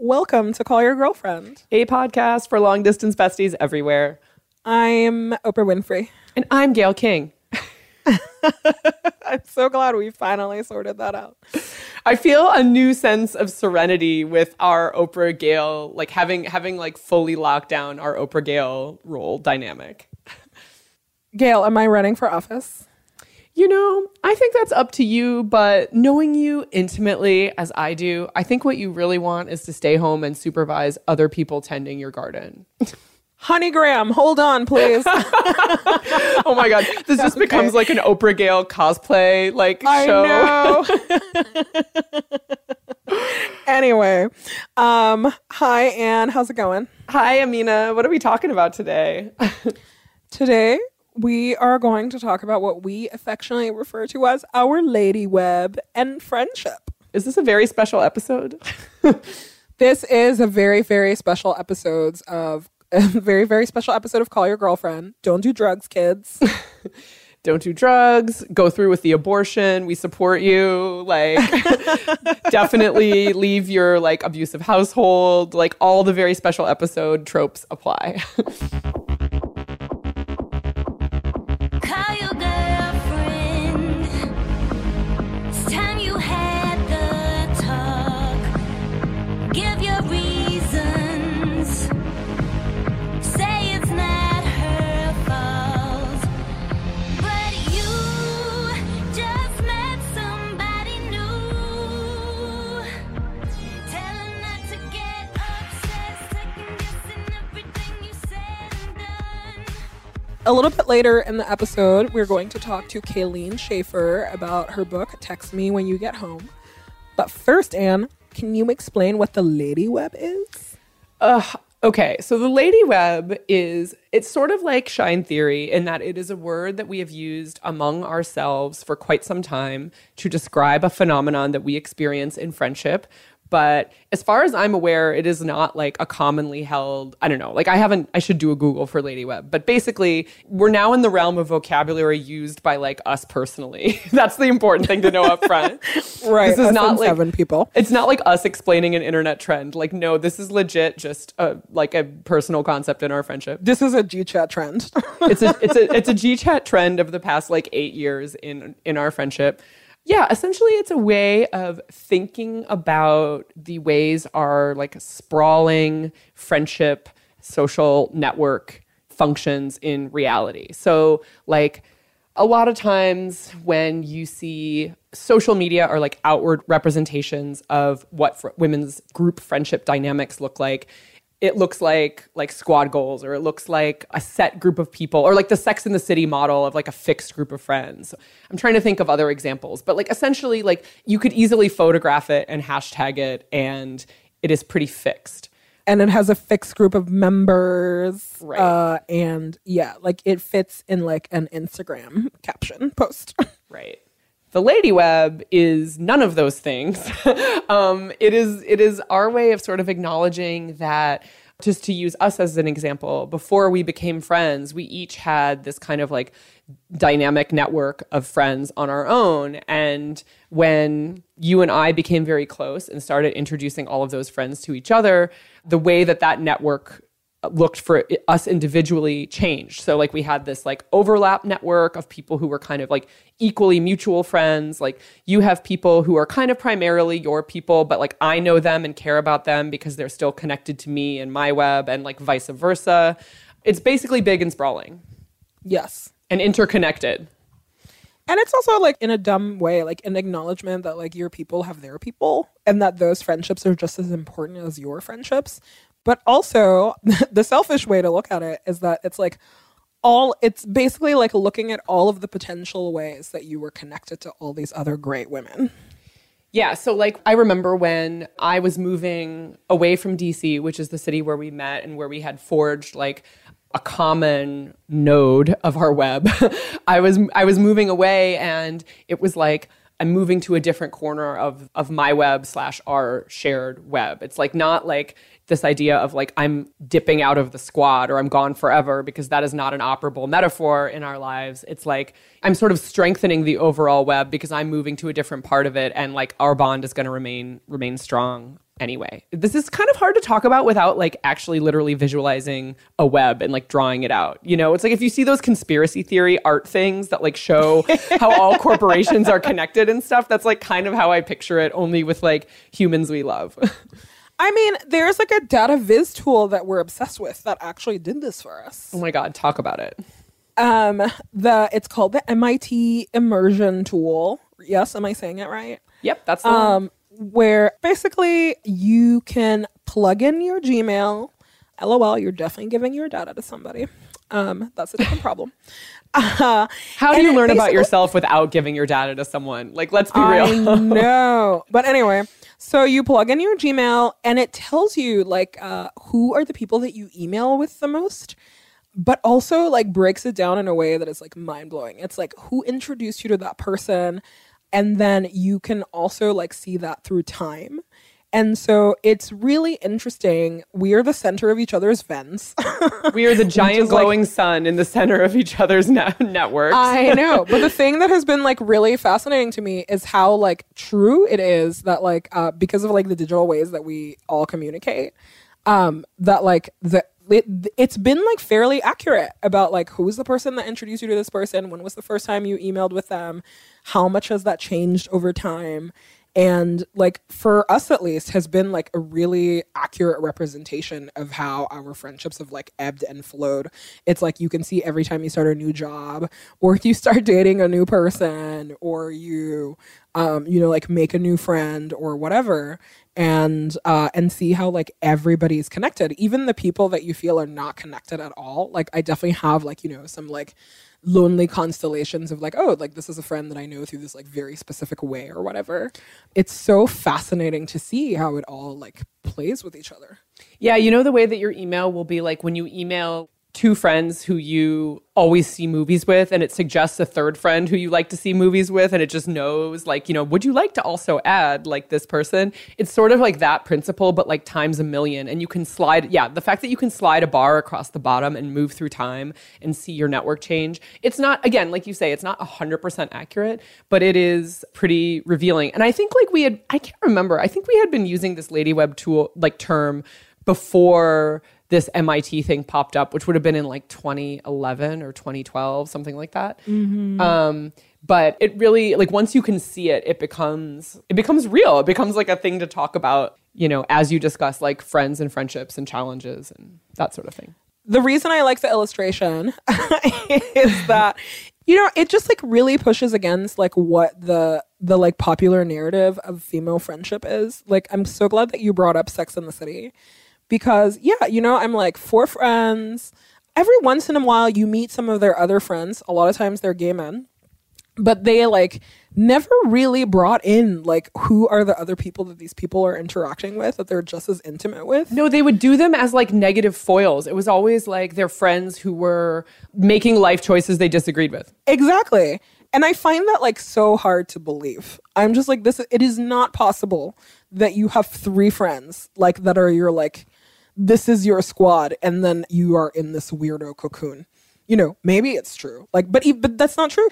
Welcome to Call Your Girlfriend. A podcast for long distance besties everywhere. I'm Oprah Winfrey. And I'm Gayle King. I'm so glad we finally sorted that out. I feel a new sense of serenity with our Oprah Gayle, like having having like fully locked down our Oprah Gayle role dynamic. Gayle, am I running for office? You know, I think that's up to you, but knowing you intimately as I do, I think what you really want is to stay home and supervise other people tending your garden. Honey Graham, hold on, please. oh my god, this just okay. becomes like an Oprah Gayle cosplay like I show. know. anyway, um, hi Ann, how's it going? Hi Amina, what are we talking about today? today we are going to talk about what we affectionately refer to as our lady web and friendship. Is this a very special episode? this is a very, very special episode of a very, very special episode of Call Your Girlfriend. Don't do drugs, kids. Don't do drugs. Go through with the abortion. We support you. Like, definitely leave your like abusive household. Like, all the very special episode tropes apply. A little bit later in the episode, we're going to talk to Kayleen Schaefer about her book, Text Me When You Get Home. But first, Ann, can you explain what the Lady Web is? Uh, okay, so the Lady Web is, it's sort of like Shine Theory in that it is a word that we have used among ourselves for quite some time to describe a phenomenon that we experience in friendship but as far as I'm aware, it is not like a commonly held, I don't know, like I haven't, I should do a Google for Lady Web, but basically, we're now in the realm of vocabulary used by like us personally. That's the important thing to know up front. right. This is not like seven people. It's not like us explaining an internet trend. Like, no, this is legit just a, like a personal concept in our friendship. This is a GChat trend. it's a, it's a, it's a GChat trend of the past like eight years in, in our friendship yeah, essentially it's a way of thinking about the ways our like sprawling friendship social network functions in reality. So like a lot of times when you see social media are like outward representations of what fr- women's group friendship dynamics look like it looks like like squad goals or it looks like a set group of people or like the sex in the city model of like a fixed group of friends. I'm trying to think of other examples but like essentially like you could easily photograph it and hashtag it and it is pretty fixed. And it has a fixed group of members right. uh, and yeah like it fits in like an instagram caption post. Right the lady web is none of those things. um, it is it is our way of sort of acknowledging that just to use us as an example, before we became friends, we each had this kind of like dynamic network of friends on our own. And when you and I became very close and started introducing all of those friends to each other, the way that that network looked for us individually changed. So like we had this like overlap network of people who were kind of like equally mutual friends. Like you have people who are kind of primarily your people, but like I know them and care about them because they're still connected to me and my web and like vice versa. It's basically big and sprawling. Yes. And interconnected. And it's also like in a dumb way, like an acknowledgement that like your people have their people and that those friendships are just as important as your friendships. But also, the selfish way to look at it is that it's like all, it's basically like looking at all of the potential ways that you were connected to all these other great women. Yeah. So, like, I remember when I was moving away from DC, which is the city where we met and where we had forged like a common node of our web. I was I was moving away, and it was like I'm moving to a different corner of of my web slash our shared web. It's like not like this idea of like I'm dipping out of the squad or I'm gone forever because that is not an operable metaphor in our lives. It's like I'm sort of strengthening the overall web because I'm moving to a different part of it and like our bond is going to remain remain strong. anyway. This is kind of hard to talk about without like actually literally visualizing a web and like drawing it out. You know, it's like if you see those conspiracy theory art things that like show how all corporations are connected and stuff, that's like kind of how I picture it, only with like humans we love. I mean, there's like a data viz tool that we're obsessed with that actually did this for us. oh my God, talk about it. Um, the it's called the MIT immersion tool. Yes, am I saying it right? Yep, that's the one. um, where basically you can plug in your Gmail. LOL, you're definitely giving your data to somebody. Um, that's a different problem. Uh, How do you learn about yourself without giving your data to someone? Like, let's be I real. know. But anyway, so you plug in your Gmail and it tells you like uh, who are the people that you email with the most, but also like breaks it down in a way that is like mind blowing. It's like who introduced you to that person, and then you can also like see that through time. And so it's really interesting. We are the center of each other's vents. we are the giant is, like- glowing sun in the center of each other's ne- networks. I know, but the thing that has been like really fascinating to me is how like true it is that like uh, because of like the digital ways that we all communicate, um, that like the it, it's been like fairly accurate about like who's the person that introduced you to this person, when was the first time you emailed with them, how much has that changed over time, and like for us at least has been like a really accurate representation of how our friendships have like ebbed and flowed. It's like you can see every time you start a new job or if you start dating a new person or you um you know like make a new friend or whatever and uh and see how like everybody's connected. Even the people that you feel are not connected at all like i definitely have like you know some like lonely constellations of like oh like this is a friend that i know through this like very specific way or whatever. It's so fascinating to see how it all like plays with each other. Yeah, you know the way that your email will be like when you email two friends who you always see movies with and it suggests a third friend who you like to see movies with and it just knows like, you know, would you like to also add like this person? It's sort of like that principle but like times a million and you can slide yeah, the fact that you can slide a bar across the bottom and move through time and see your network change. It's not again, like you say, it's not 100% accurate, but it is pretty revealing. And I think like we had I can't remember. I think we had been using this lady web tool like term before this MIT thing popped up, which would have been in like 2011 or 2012, something like that. Um, but it really like once you can see it, it becomes it becomes real. It becomes like a thing to talk about, you know, as you discuss like friends and friendships and challenges and that sort of thing. the reason I like the illustration is that you know it just like really pushes against like what the the like popular narrative of female friendship is. Like I'm so glad that you brought up Sex in the City because yeah, you know I'm like four friends. Every once in a while you meet some of their other friends. A lot of times they're gay men but they like never really brought in like who are the other people that these people are interacting with that they're just as intimate with No, they would do them as like negative foils. It was always like their friends who were making life choices they disagreed with. Exactly. And I find that like so hard to believe. I'm just like this it is not possible that you have three friends like that are your like this is your squad and then you are in this weirdo cocoon. You know, maybe it's true. Like but but that's not true.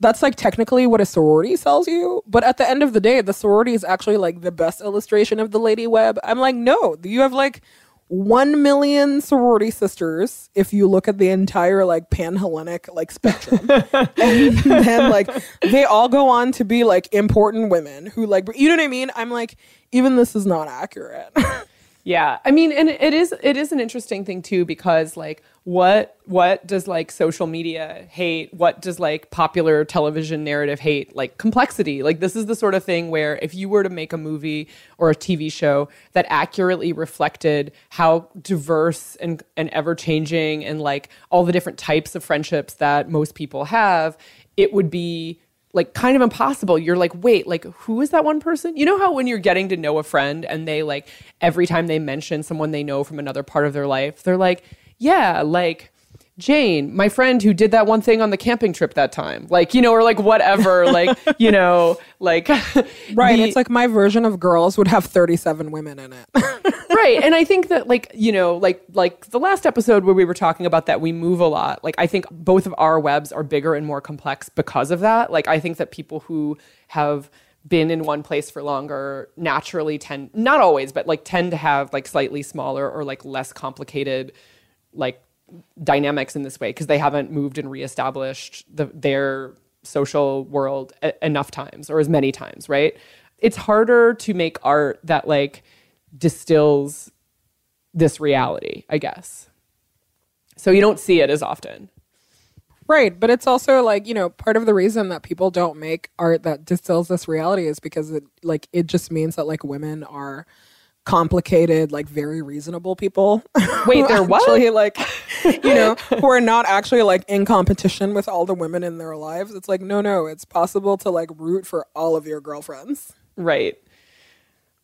That's like technically what a sorority sells you, but at the end of the day the sorority is actually like the best illustration of the lady web. I'm like no, you have like 1 million sorority sisters if you look at the entire like pan-hellenic like spectrum and then like they all go on to be like important women who like you know what i mean i'm like even this is not accurate Yeah, I mean, and it is it is an interesting thing too because like what what does like social media hate? What does like popular television narrative hate? Like complexity. Like this is the sort of thing where if you were to make a movie or a TV show that accurately reflected how diverse and and ever changing and like all the different types of friendships that most people have, it would be like kind of impossible. You're like, wait, like who is that one person? You know how when you're getting to know a friend and they like every time they mention someone they know from another part of their life, they're like, yeah, like Jane, my friend who did that one thing on the camping trip that time. Like, you know, or like whatever, like, you know, like right the- it's like my version of girls would have 37 women in it. Right and i think that like you know like like the last episode where we were talking about that we move a lot. Like i think both of our webs are bigger and more complex because of that. Like i think that people who have been in one place for longer naturally tend not always but like tend to have like slightly smaller or like less complicated like dynamics in this way because they haven't moved and reestablished the, their social world a- enough times or as many times right? It's harder to make art that like distills this reality i guess. So you don't see it as often. Right, but it's also like, you know, part of the reason that people don't make art that distills this reality is because it like it just means that like women are complicated, like very reasonable people. Wait, they're what? actually like you know, who are not actually like in competition with all the women in their lives. It's like, no, no, it's possible to like root for all of your girlfriends. Right.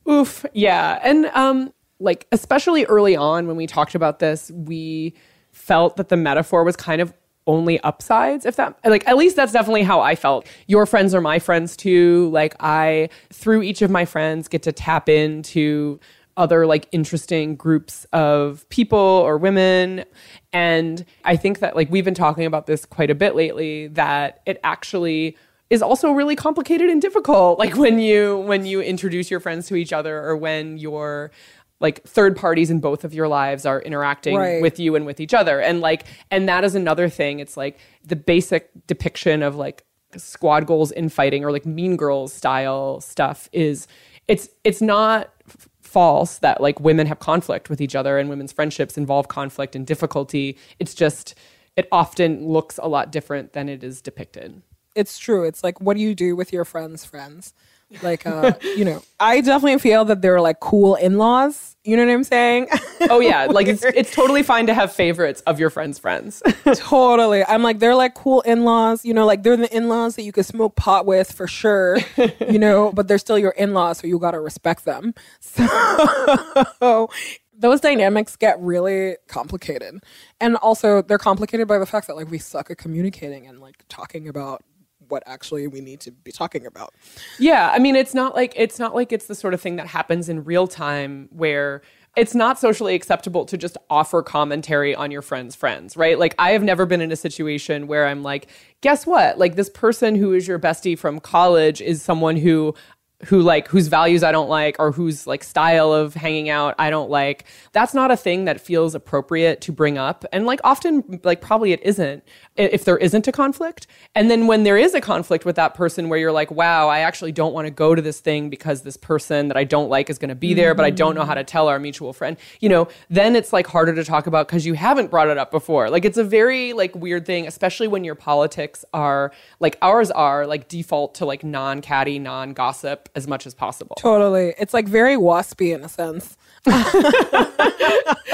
Oof. Yeah. And um like especially early on when we talked about this, we felt that the metaphor was kind of only upsides if that like at least that's definitely how I felt. Your friends are my friends too. Like I through each of my friends get to tap into other like interesting groups of people or women and I think that like we've been talking about this quite a bit lately that it actually is also really complicated and difficult like when you when you introduce your friends to each other or when you're like third parties in both of your lives are interacting Right. with you and with each other and like and that is another thing it's like the basic depiction of like squad goals infighting or like mean girls style stuff is it's it's not f- false that like women have conflict with each other and women's friendships involve conflict and difficulty it's just it often looks a lot different than it is depicted It's true. It's like what do you do with your friends' friends? Like uh, you know, I definitely feel that they're like cool in-laws. You know what I'm saying? oh yeah like it's it's totally fine to have favorites of your friends friends totally. I'm like, they're like cool in laws, you know, like they're the in laws that you could smoke pot with for sure, you know, but they're still your in laws, so you got to respect them. So those dynamics get really complicated. And also, they're complicated by the fact that like we suck at communicating and like talking about what actually we need to be talking about. Yeah, I mean it's not like it's not like it's the sort of thing that happens in real time where it's not socially acceptable to just offer commentary on your friend's friends, right? Like I have never been in a situation where I'm like, guess what? Like this person who is your bestie from college is someone who who like whose values I don't like or whose like style of hanging out I don't like. That's not a thing that feels appropriate to bring up. And like often like probably it isn't if there isn't a conflict. And then when there is a conflict with that person where you're like, "Wow, I actually don't want to go to this thing because this person that I don't like is going to be there, but I don't know how to tell our mutual friend." You know, then it's like harder to talk about cuz you haven't brought it up before. Like it's a very like weird thing, especially when your politics are like ours are like default to like non-catty, non-gossip as much as possible. Totally. It's like very waspy in a sense.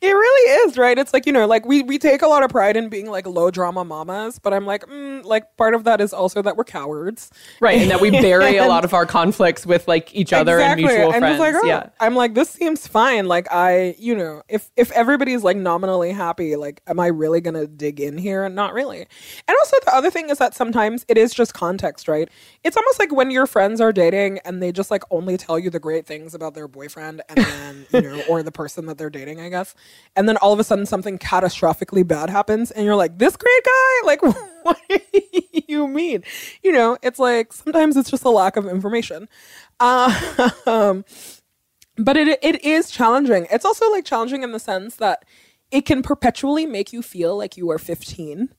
it really is, right? It's like, you know, like we, we take a lot of pride in being like low drama mamas, but I'm like, mm, like part of that is also that we're cowards. Right, and that we bury a lot of our conflicts with like each other and mutual I'm friends. like, oh, yeah. I'm like, this seems fine. Like I, you know, if if everybody's like nominally happy, like, am I really gonna dig in here? Not really. And also the other thing is that sometimes it is just context, right? It's almost like when your friends are dating and they just like only tell you the great things about their boyfriend and then, you know, or the person that they're dating, I guess. And then all of a sudden something catastrophically bad happens and you're like, this great guy? Like what do you mean? You know, it's like sometimes it's just a lack of information. Um, but it it is challenging. It's also like challenging in the sense that it can perpetually make you feel like you are 15.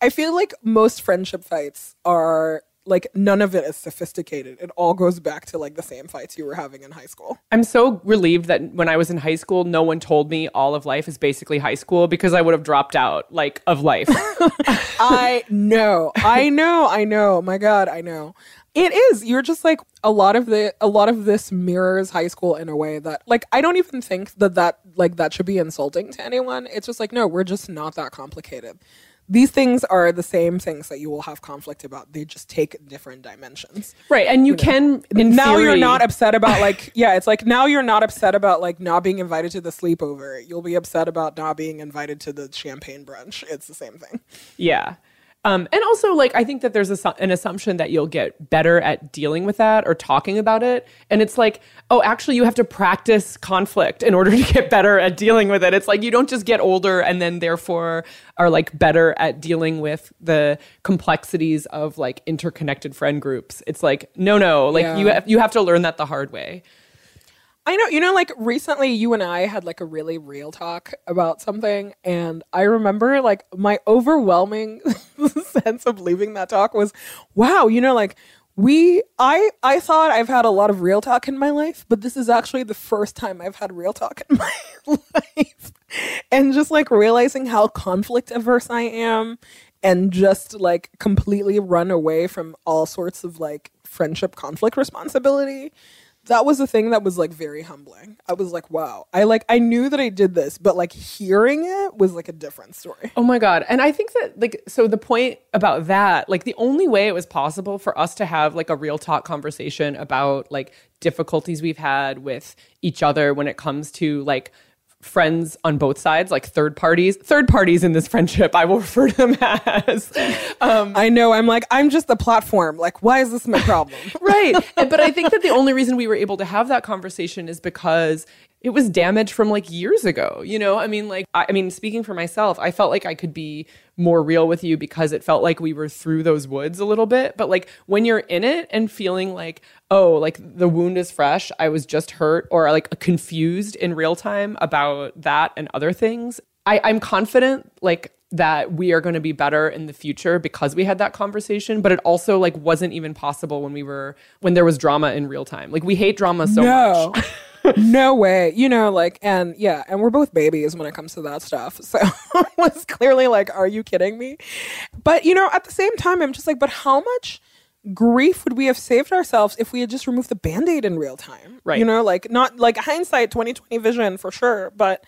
I feel like most friendship fights are like none of it is sophisticated. It all goes back to like the same fights you were having in high school. I'm so relieved that when I was in high school, no one told me all of life is basically high school because I would have dropped out like of life. I know. I know. I know. My god, I know. It is. You're just like a lot of the a lot of this mirrors high school in a way that like I don't even think that that like that should be insulting to anyone. It's just like no, we're just not that complicated. These things are the same things that you will have conflict about. They just take different dimensions. right, and you can in now you're not upset about like yeah, it's like now you're not upset about like not being invited to the sleepover. You'll be upset about not being invited to the champagne brunch. It's the same thing. Yeah. Um, and also, like, I think that there's a, an assumption that you'll get better at dealing with that or talking about it. And it's like, oh, actually, you have to practice conflict in order to get better at dealing with it. It's like you don't just get older and then therefore are like better at dealing with the complexities of like interconnected friend groups. It's like, no, no, like Yeah. you have, you have to learn that the hard way. I know, you know, like recently you and I had like a really real talk about something. And I remember like my overwhelming sense of leaving that talk was, wow, you know, like we, I, I thought I've had a lot of real talk in my life, but this is actually the first time I've had real talk in my life. And just like realizing how conflict averse I am and just like completely run away from all sorts of like friendship conflict responsibility that was a thing that was like very humbling. I was like, wow. I like I knew that I did this, but like hearing it was like a different story. Oh my God. And I think that, like, so the point about that, like, the only way it was possible for us to have, like, a real talk conversation about, like, difficulties we've had with each other when it comes to, like, friends on both sides, like third parties, third parties in this friendship, I will refer to them as. Um, I know. I'm like, I'm just the platform. Like, why is this my problem? right. But I think that the only reason we were able to have that conversation is because it was damage from like years ago. You know, I mean, like, I, I mean, speaking for myself, I felt like I could be more real with you because it felt like we were through those woods a little bit. But like when you're in it and feeling like, oh, like the wound is fresh, I was just hurt or like confused in real time about that and other things, I, I'm confident like that we are going to be better in the future because we had that conversation but it also like wasn't even possible when we were when there was drama in real time like we hate drama so no. much no way. You know, like, and yeah, and we're both babies when it comes to that stuff. So it was clearly like, are you kidding me? But, you know, at the same time, I'm just like, but how much grief would we have saved ourselves if we had just removed the band-aid in real time? Right. You know, like, not like hindsight 2020 vision for sure, but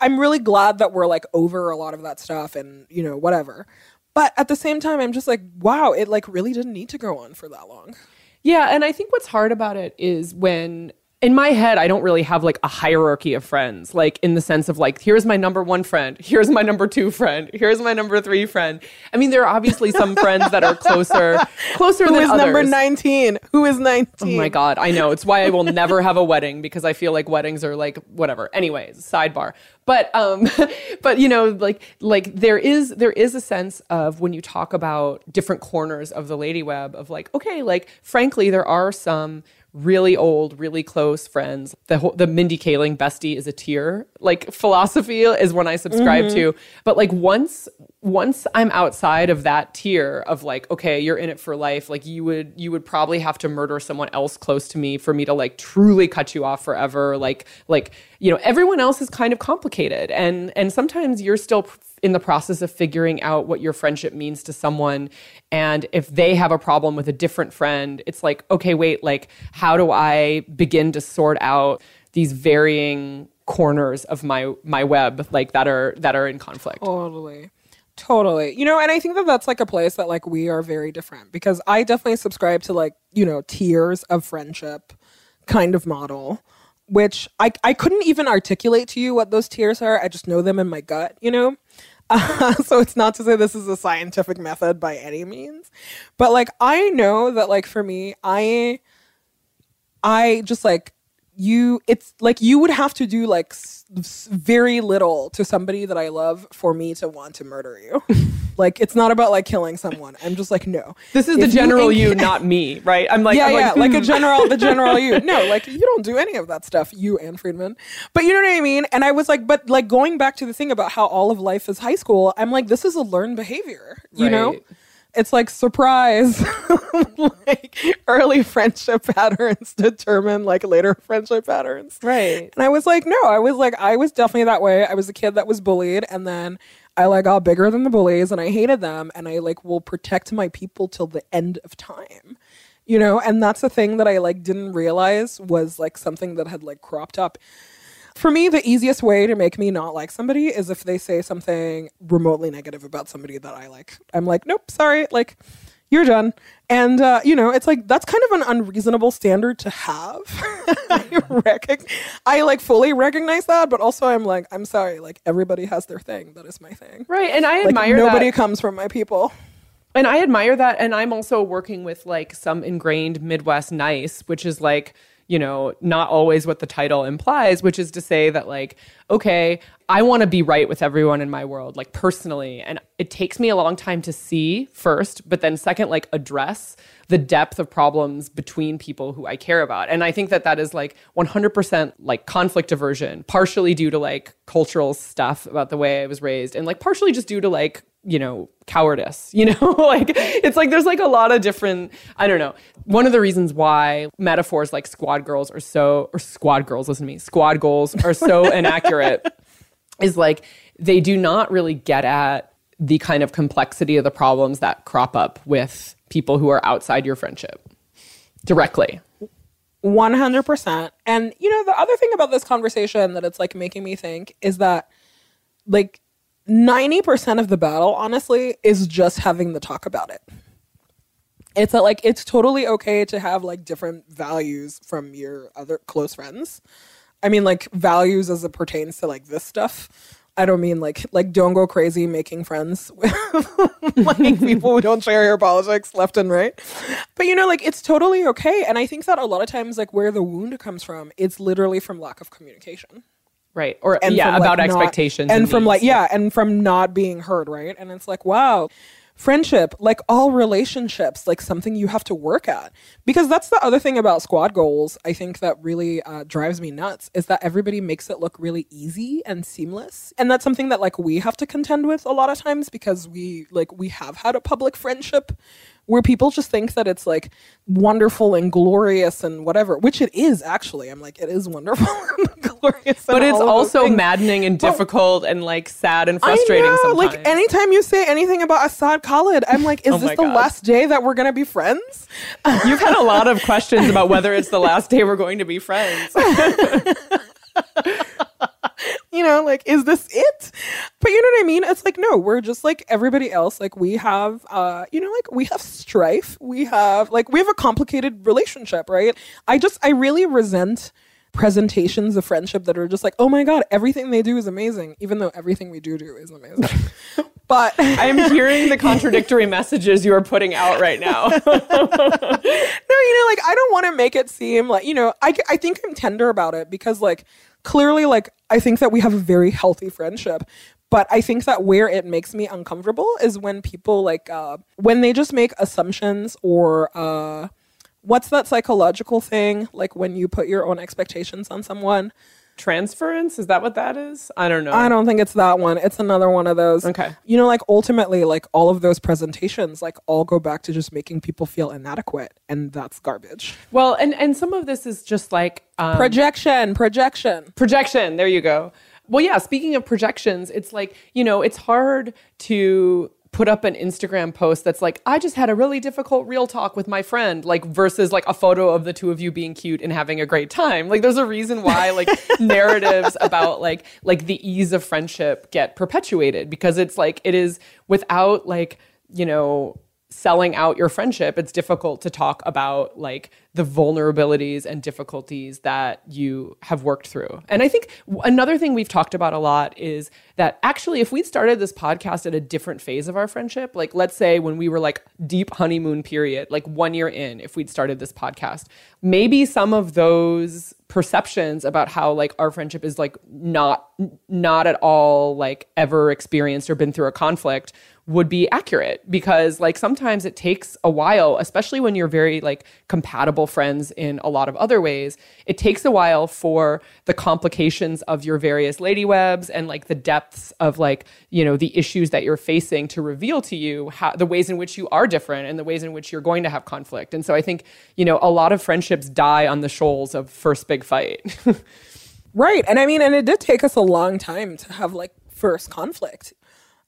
I'm really glad that we're like over a lot of that stuff and, you know, whatever. But at the same time, I'm just like, wow, it like really didn't need to go on for that long. yeah and i think what's hard about it is when in my head i don't really have like a hierarchy of friends like in the sense of like here's my number one friend here's my number two friend here's my number three friend i mean there are obviously some friends that are closer closer Who than is others number 19? Who is 19? Oh my god, I know. It's why I will never have a wedding because I feel like weddings are like whatever. Anyways, sidebar. But um but you know, like like there is there is a sense of when you talk about different corners of the lady web of like okay, like frankly there are some really old, really close friends. The whole, the Mindy Kaling bestie is a tier. Like philosophy is one I subscribe mm-hmm. to. But like once once I'm outside of that tier of like, okay, you're in it for life, like you would you would probably have to murder someone else close to me for me to like truly cut you off forever. Like like, you know, everyone else is kind of complicated. And and sometimes you're still in the process of figuring out what your friendship means to someone and if they have a problem with a different friend it's like okay wait like how do i begin to sort out these varying corners of my my web like that are that are in conflict Totally. Totally. You know, and I think that that's like a place that like we are very different because I definitely subscribe to like, you know, tiers of friendship kind of model, which I, I couldn't even articulate to you what those tiers are. I just know them in my gut, you know? Uh, so it's not to say this is a scientific method by any means, but like I know that like for me, I I just like you it's like you would have to do like s- s- very little to somebody that I love for me to want to murder you. like it's not about like killing someone. I'm just like no. this is the If you general you, not me right i'm like yeah, I'm yeah, like a hmm. general, the general you. No, like you don't do any of that stuff, you and Friedman. But you know what I mean? And I was like, but like going back to the thing about how all of life is high school, I'm like, this is a learned behavior, you know? It's like surprise, like early friendship patterns determine like later friendship patterns. right And I was like, no, I was like, I was definitely that way. I was a kid that was bullied, and then I like got bigger than the bullies, and I hated them, and I like will protect my people till the end of time, you know. And that's the thing that I like didn't realize was like something that had like cropped up. For me, the easiest way to make me not like somebody is if they say something remotely negative about somebody that I like. I'm like, nope, sorry, like you're done. And uh, you know, it's like that's kind of an unreasonable standard to have. I, recog- I like fully recognize that, but also I'm like, I'm sorry, like everybody has their thing. That is my thing. right and i Like admire nobody that comes from my people. And I admire that. And I'm also working with like some ingrained Midwest nice, which is like, you know, not always what the title implies, which is to say that, like, okay, I want to be right with everyone in my world, like personally. And it takes me a long time to see first, but then second, like, address the depth of problems between people who I care about. And I think that that is like 100% like conflict aversion, partially due to like cultural stuff about the way I was raised, and like partially just due to like you know, cowardice, you know, like it's like there's like a lot of different, I don't know. One of the reasons why metaphors like squad girls are so, or squad girls, listen to me, squad goals are so inaccurate is like they do not really get at the kind of complexity of the problems that crop up with people who are outside your friendship directly. 100%. And, you know, the other thing about this conversation that it's like making me think is that, like, 90% of the battle, honestly, is just having the talk about it. It's that, like, it's totally okay to have, like, different values from your other close friends. I mean, like, values as it pertains to, like, this stuff. I don't mean like like don't go crazy making friends with like people who don't share your politics left and right. But you know, like it's totally okay. And I think that a lot of times like where the wound comes from, it's literally from lack of communication. Right. Or and yeah, from, about like, expectations. and, and from needs. like yeah, and from not being heard, right? And it's like, wow, friendship, like all relationships, like something you have to work at. Because that's the other thing about squad goals, I think that really uh, drives me nuts is that everybody makes it look really easy and seamless. And that's something that like we have to contend with a lot of times because we like we have had a public friendship where people just think that it's like wonderful and glorious and whatever, which it is actually. I'm like, it is wonderful and glorious. But it's also maddening and difficult but, and like sad and frustrating I know, sometimes. Like anytime you say anything about Assad Khalid, I'm like, is oh this the God. last day that we're gonna be friends? You've had a lot of questions about whether it's the last day we're going to be friends. You know, like, is this it? But you know what I mean? It's like, no, we're just like everybody else. Like, we have, uh, you know, like we have strife. We have, like, we have a complicated relationship, right? I just, I really resent presentations of friendship that are just like, oh my God, everything they do is amazing, even though everything we do do is amazing. but I'm hearing the contradictory messages you are putting out right now. you know, like, I don't want to make it seem like, you know, I, I think I'm tender about it because, like, clearly like I think that we have a very healthy friendship. But I think that where it makes me uncomfortable is when people like uh, when they just make assumptions or uh, what's that psychological thing like when you put your own expectations on someone transference? Is that what that is? I don't know. I don't think it's that one. It's another one of those. Okay. You know like ultimately like all of those presentations like all go back to just making people feel inadequate and that's garbage. Well and and some of this is just like um, projection projection. Projection. There you go. Well yeah speaking of projections it's like you know it's hard to put up an Instagram post that's like, I just had a really difficult real talk with my friend, like versus like a photo of the two of you being cute and having a great time. Like there's a reason why like narratives about like like the ease of friendship get perpetuated because it's like it is without like, you know, selling out your friendship, it's difficult to talk about like the vulnerabilities and difficulties that you have worked through. And I think another thing we've talked about a lot is that actually, if we'd started this podcast at a different phase of our friendship, like let's say when we were like deep honeymoon period, like one year in, if we'd started this podcast, maybe some of those perceptions about how like our friendship is like not not at all like ever experienced or been through a conflict would be accurate because like sometimes it takes a while especially when you're very like compatible friends in a lot of other ways. It takes a while for the complications of your various lady webs and like the depths of like you know the issues that you're facing to reveal to you how, the ways in which you are different and the ways in which you're going to have conflict. And so i think you know a lot of friendships die on the shoals of first big fight. Right. And i mean and it did take us a long time to have like first conflict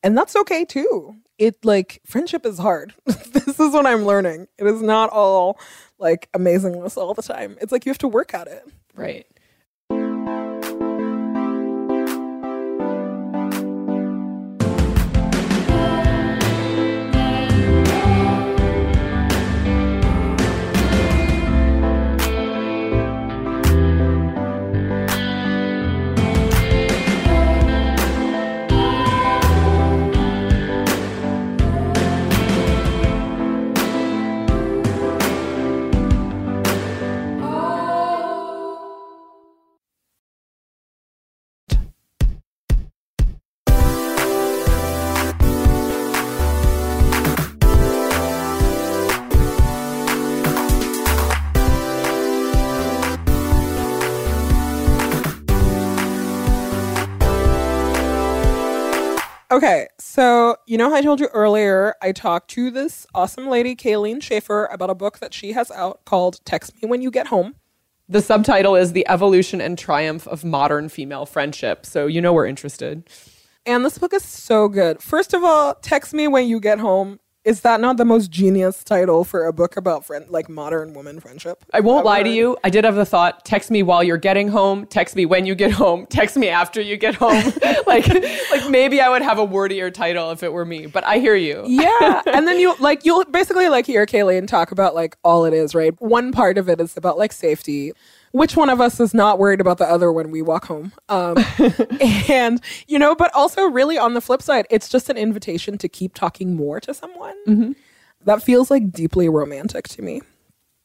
and that's okay too. It like friendship is hard. this is what I'm learning. It is not all like amazingness all the time. It's like you have to work at it. Right. Okay, so you know how I told you earlier, I talked to this awesome lady, Kayleen Schaefer, about a book that she has out called Text Me When You Get Home. The subtitle is The Evolution and Triumph of Modern Female Friendship. So you know we're interested. And this book is so good. First of all, Text Me When You Get Home. Is that not the most genius title for a book about friend like modern woman friendship? I won't I've lie to you. I did have the thought, text me while you're getting home, text me when you get home, text me after you get home. like like maybe I would have a wordier title if it were me, but I hear you. yeah and then you like you'll basically like hear kayleen talk about like all it is right one part of it is about like safety which one of us is not worried about the other when we walk home? Um and you know but also really on the flip side it's just an invitation to keep talking more to someone. That feels like deeply romantic to me.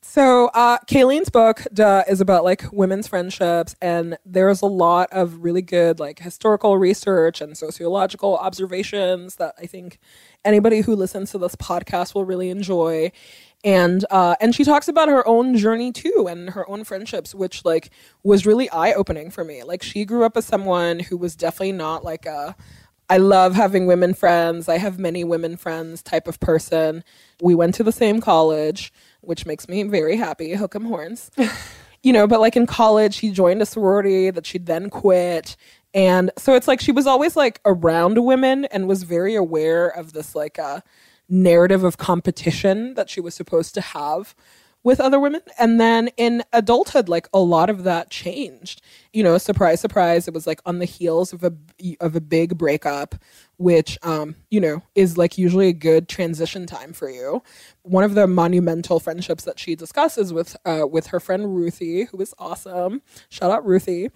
So, uh, Kayleen's book duh, is about like women's friendships, and there's a lot of really good like historical research and sociological observations that I think anybody who listens to this podcast will really enjoy. And uh, and she talks about her own journey too, and her own friendships, which like was really eye opening for me. Like she grew up as someone who was definitely not like a I love having women friends. I have many women friends type of person. We went to the same college, which makes me very happy. Hook 'em horns. you know, but like in college, she joined a sorority that she then quit. And so it's like she was always like around women and was very aware of this like uh, narrative of competition that she was supposed to have with other women. And then in adulthood, like a lot of that changed. You know, surprise, surprise. It was like on the heels of a of a big breakup, which um, you know, is like usually a good transition time for you. One of the monumental friendships that she discusses with uh, with her friend Ruthie, who is awesome. Shout out Ruthie.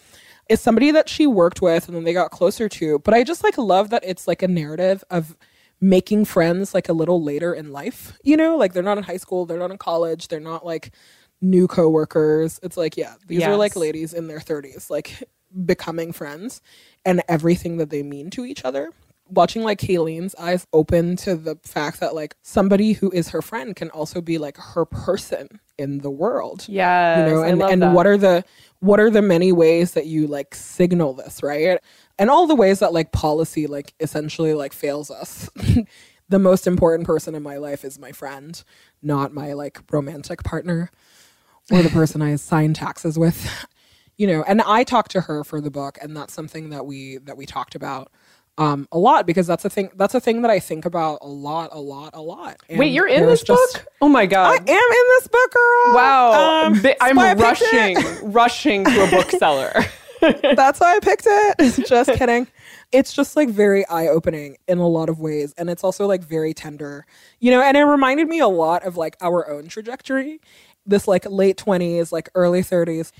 Is somebody that she worked with and then they got closer to. But I just like love that it's like a narrative of making friends like a little later in life. You know, like they're not in high school, they're not in college, they're not like new coworkers. It's like, yeah, these are like ladies in their 30s, like becoming friends and everything that they mean to each other. Watching like Kayleen's eyes open to the fact that like somebody who is her friend can also be like her person in the world Yeah. you know and and that. what are the what are the many ways that you like signal this right and all the ways that like policy like essentially like fails us the most important person in my life is my friend not my like romantic partner or the person i sign taxes with you know and i talked to her for the book and that's something that we that we talked about um, a lot because that's a thing that's a thing that I think about a lot, a lot, a lot. And Wait, you're in this just- book? Oh my god, I am in this book, girl. Wow. Um, I'm why I picked it. rushing, rushing to a bookseller. That's why I picked it. just kidding. It's just like very eye opening in a lot of ways. And it's also like very tender, you know, and it reminded me a lot of like our own trajectory. This like late 20s, like early 30s.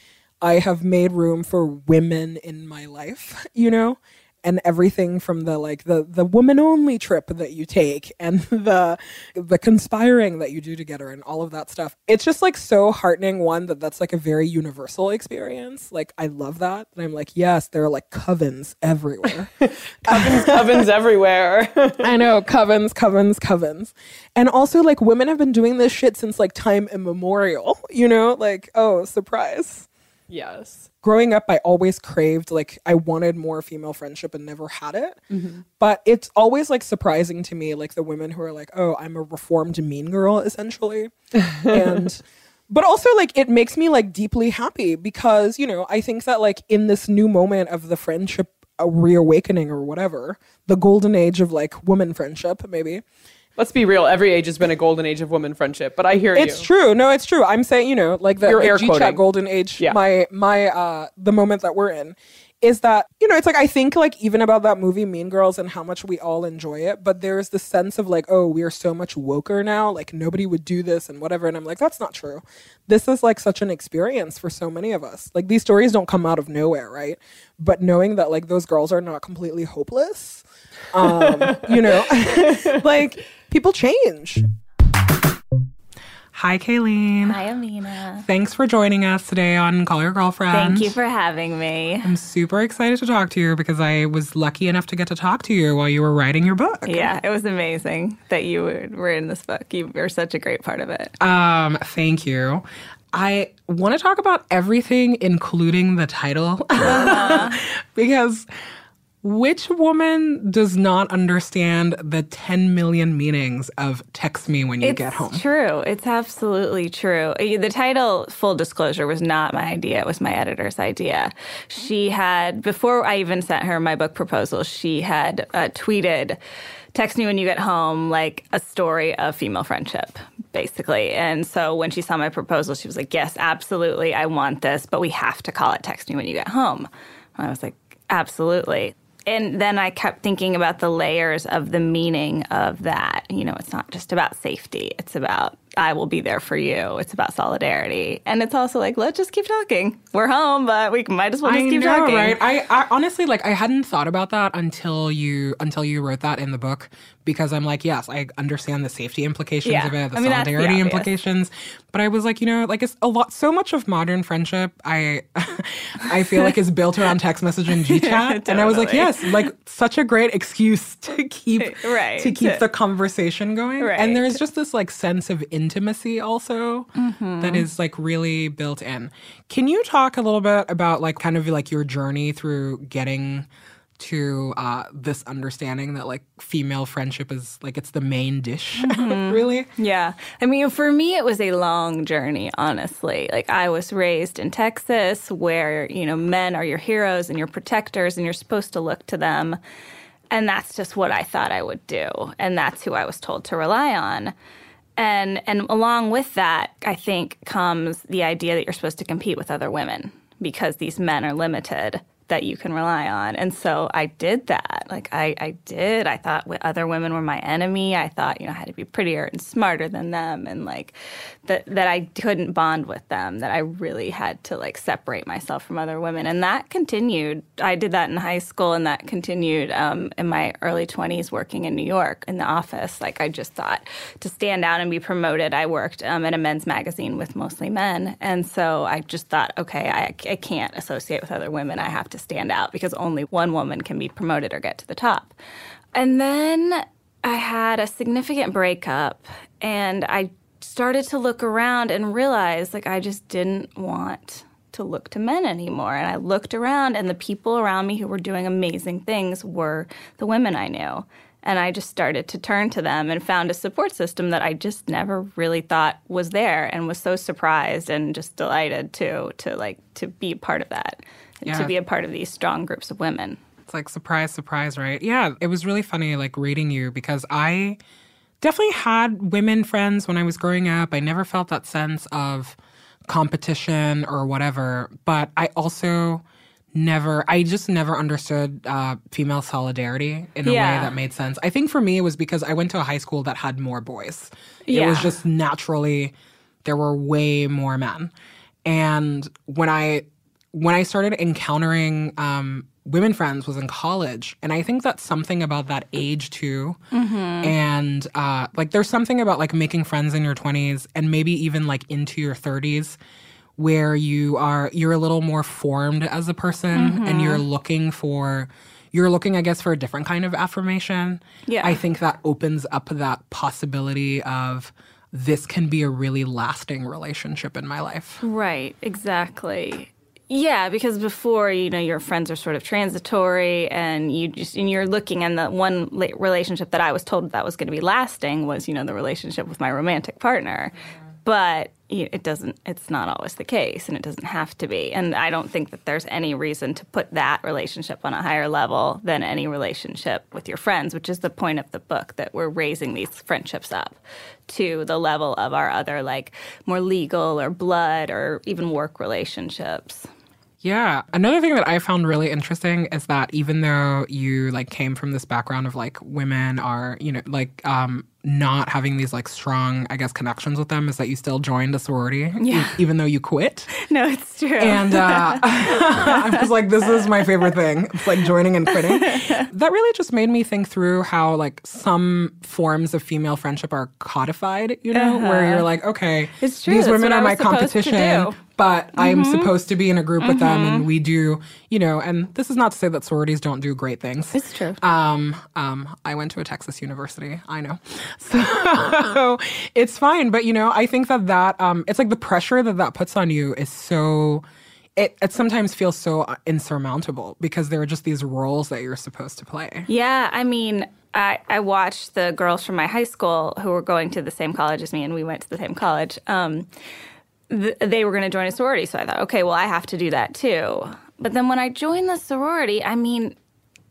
I have made room for women in my life, you know? And everything from the like the the woman only trip that you take and the the conspiring that you do together and all of that stuff. It's just like so heartening one that that's like a very universal experience. Like I love that. And I'm like, yes, there are like covens everywhere. Ovens, ovens everywhere. I know, covens, covens, covens. And also like women have been doing this shit since like time immemorial, you know? Like, oh, surprise. Yes. Growing up, I always craved like I wanted more female friendship and never had it. Mm-hmm. But it's always like surprising to me, like the women who are like, "Oh, I'm a reformed mean girl," essentially, and but also like it makes me like deeply happy because you know I think that like in this new moment of the friendship reawakening or whatever, the golden age of like woman friendship, maybe. Let's be real. Every age has been a golden age of women friendship, but I hear It's you. true. No, it's true. I'm saying, you know, like the, You're the G-chat golden age, Yeah. my my uh the moment that we're in is that, you know, it's like I think like even about that movie Mean Girls and how much we all enjoy it, but there's the sense of like, oh, we are so much woker now, like nobody would do this and whatever. And I'm like, that's not true. This is like such an experience for so many of us. Like these stories don't come out of nowhere, right? But knowing that like those girls are not completely hopeless, um, you know, like people change. Hi, Kayleen. Hi, Amina. Thanks for joining us today on Call Your Girlfriend. Thank you for having me. I'm super excited to talk to you because I was lucky enough to get to talk to you while you were writing your book. Yeah, it was amazing that you were, were in this book. You were such a great part of it. Um, thank you. I want to talk about everything, including the title, because Which woman does not understand the 10 million meanings of text me when you it's get home? It's true. It's absolutely true. Uh, The title, full disclosure, was not my idea. It was my editor's idea. She had, before I even sent her my book proposal, she had uh, tweeted, text me when you get home, like a story of female friendship, basically. And so when she saw my proposal, she was like, yes, absolutely. I want this, but we have to call it text me when you get home. And I was like, absolutely. And then I kept thinking about the layers of the meaning of that. You know, it's not just about safety, it's about I will be there for you. It's about solidarity. And it's also like, let's just keep talking. We're home, but we might as well just I keep know, talking. right? I, I honestly like I hadn't thought about that until you until you wrote that in the book because I'm like, yes, I understand the safety implications Yeah. of it, the I mean, that's the solidarity implications. But I was like, you know, like it's a lot so much of modern friendship I I feel like is built around text message and GChat. And I was like, yes, like such a great excuse to keep Right. to keep the conversation going. Right. And there's just this like sense of intimacy also Mm-hmm. that is like really built in. Can you talk a little bit about like kind of like your journey through getting to uh, this understanding that like female friendship is like it's the main dish, Mm-hmm. really? Yeah. I mean, for me, it was a long journey, honestly. Like, I was raised in Texas where, you know, men are your heroes and your protectors, and you're supposed to look to them. And that's just what I thought I would do. And that's who I was told to rely on. And, and along with that, I think comes the idea that you're supposed to compete with other women because these men are limited that you can rely on. And so I did that. Like I, I did. I thought other women were my enemy. I thought, you know, I had to be prettier and smarter than them and like that that I couldn't bond with them, that I really had to like separate myself from other women. And that continued. I did that in high school and that continued um, in my early 20s working in New York in the office. Like I just thought to stand out and be promoted, I worked um, at a men's magazine with mostly men. And so I just thought, okay, I, I can't associate with other women. I have to stand out because only one woman can be promoted or get to the top. And then I had a significant breakup and I started to look around and realize like I just didn't want to look to men anymore. And I looked around and the people around me who were doing amazing things were the women I knew. And I just started to turn to them and found a support system that I just never really thought was there and was so surprised and just delighted to to like to be part of that. Yeah. To be a part of these strong groups of women. It's like surprise, surprise, right? Yeah, it was really funny like reading you because I definitely had women friends when I was growing up. I never felt that sense of competition or whatever, but I also never I just never understood uh, female solidarity in a way that made sense. I think for me it was because I went to a high school that had more boys. yeah. It was just naturally there were way more men. And when I when I started encountering um, women friends was in college, and I think that's something about that age too. And uh, like, there's something about like making friends in your 20s and maybe even like into your 30s, where you are you're a little more formed as a person, and you're looking for you're looking, I guess, for a different kind of affirmation. Yeah. I think that opens up that possibility of this can be a really lasting relationship in my life. Right, exactly. Yeah, because before, you know, your friends are sort of transitory and you just and you're looking and the one relationship that I was told that was going to be lasting was, you know, the relationship with my romantic partner. Mm-hmm. But it doesn't it's not always the case and it doesn't have to be. And I don't think that there's any reason to put that relationship on a higher level than any relationship with your friends, which is the point of the book that we're raising these friendships up to the level of our other like more legal or blood or even work relationships. Yeah. Another thing that I found really interesting is that even though you like came from this background of like women are, you know, like um not having these like strong, I guess, connections with them is that you still joined a sorority, Yeah. e- even though you quit. No, it's true. And uh, I was like, this is my favorite thing. It's like joining and quitting. That really just made me think through how like some forms of female friendship are codified, you know, where you're like, okay, Uh-huh. These That's women are my was supposed to competition, do. Mm-hmm. but I'm supposed to be in a group with them and we do, you know, and this is not to say that sororities don't do great things. It's true. Um, um, I went to a Texas university. I know, so it's fine. But you know, I think that that um, it's like the pressure that that puts on you is so. it, it sometimes feels so insurmountable because there are just these roles that you're supposed to play. Yeah, I mean, I, I watched the girls from my high school who were going to the same college as me, and we went to the same college. Um, th- they were going to join a sorority, so I thought, okay, well, I have to do that too. But then when I joined the sorority, I mean,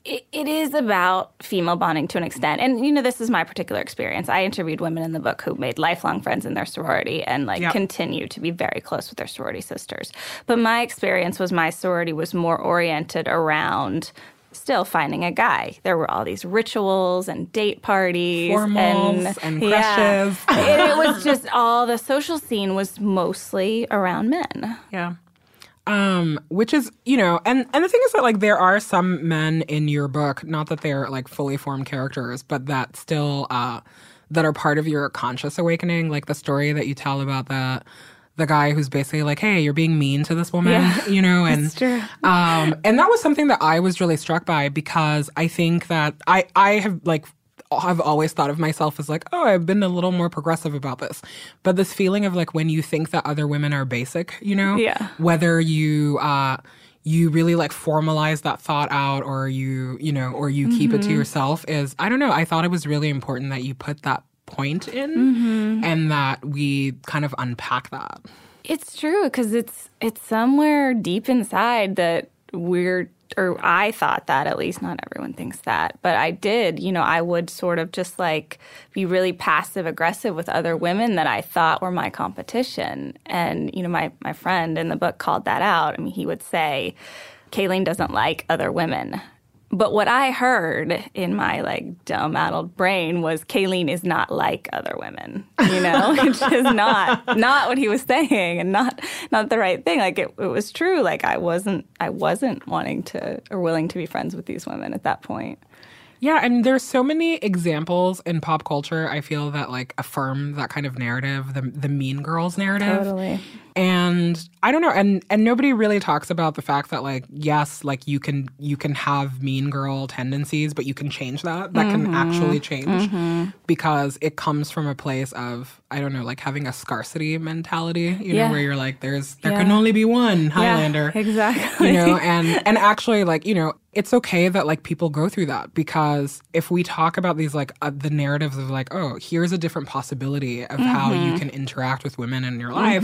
it, it is about female bonding to an extent. And, you know, this is my particular experience. I interviewed women in the book who made lifelong friends in their sorority and, like, Yep. continue to be very close with their sorority sisters. But my experience was my sorority was more oriented around still finding a guy. There were all these rituals and date parties Formals and crushes. and it was just all the social scene was mostly around men. Yeah. Um, which is, you know, and and the thing is that like there are some men in your book, not that they're like fully formed characters, but that still uh that are part of your conscious awakening, like the story that you tell about the the guy who's basically like, "Hey, you're being mean to this woman," Yeah. you know, and um, and that was something that I was really struck by because I think that I I have like I've always thought of myself as like, oh, I've been a little more progressive about this. But this feeling of like when you think that other women are basic, you know, Yeah. whether you uh you really like formalize that thought out or you, you know, or you keep it to yourself is I don't know, I thought it was really important that you put that point in mm-hmm. and that we kind of unpack that. It's true because it's it's somewhere deep inside that we're or I thought that at least not everyone thinks that but I did you know I would sort of just like be really passive aggressive with other women that I thought were my competition. And you know my my friend in the book called that out. I mean he would say Kayleen doesn't like other women but what I heard in my like dumb addled brain was Kayleen is not like other women, you know, which is not not what he was saying and not not the right thing. Like it, it was true. Like I wasn't I wasn't wanting to or willing to be friends with these women at that point. Yeah, and there's so many examples in pop culture. I feel that like affirm that kind of narrative, the the Mean Girls narrative. Totally. And I don't know, and and nobody really talks about the fact that like yes, like you can you can have mean girl tendencies, but you can change that. That can mm-hmm. actually change mm-hmm. because it comes from a place of I don't know, like having a scarcity mentality. You know, where you're like, there's there Yeah. can only be one Highlander exactly. you know and and actually like you know it's okay that like people go through that because if we talk about these like uh, the narratives of like oh here's a different possibility of how you mm-hmm. can interact with women in your life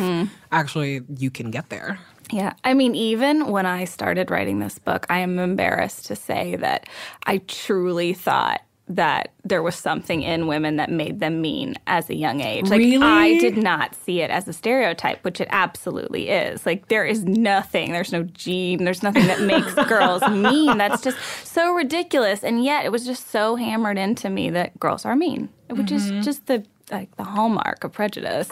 actually you can get there Yeah. I mean, even when I started writing this book, I am embarrassed to say that I truly thought that there was something in women that made them mean as a young age. Like Really? I did not see it as a stereotype, which it absolutely is. Like there is nothing, there's no gene, there's nothing that makes girls mean. That's just so ridiculous. And yet it was just so hammered into me that girls are mean, which Mm-hmm. is just the like the hallmark of prejudice.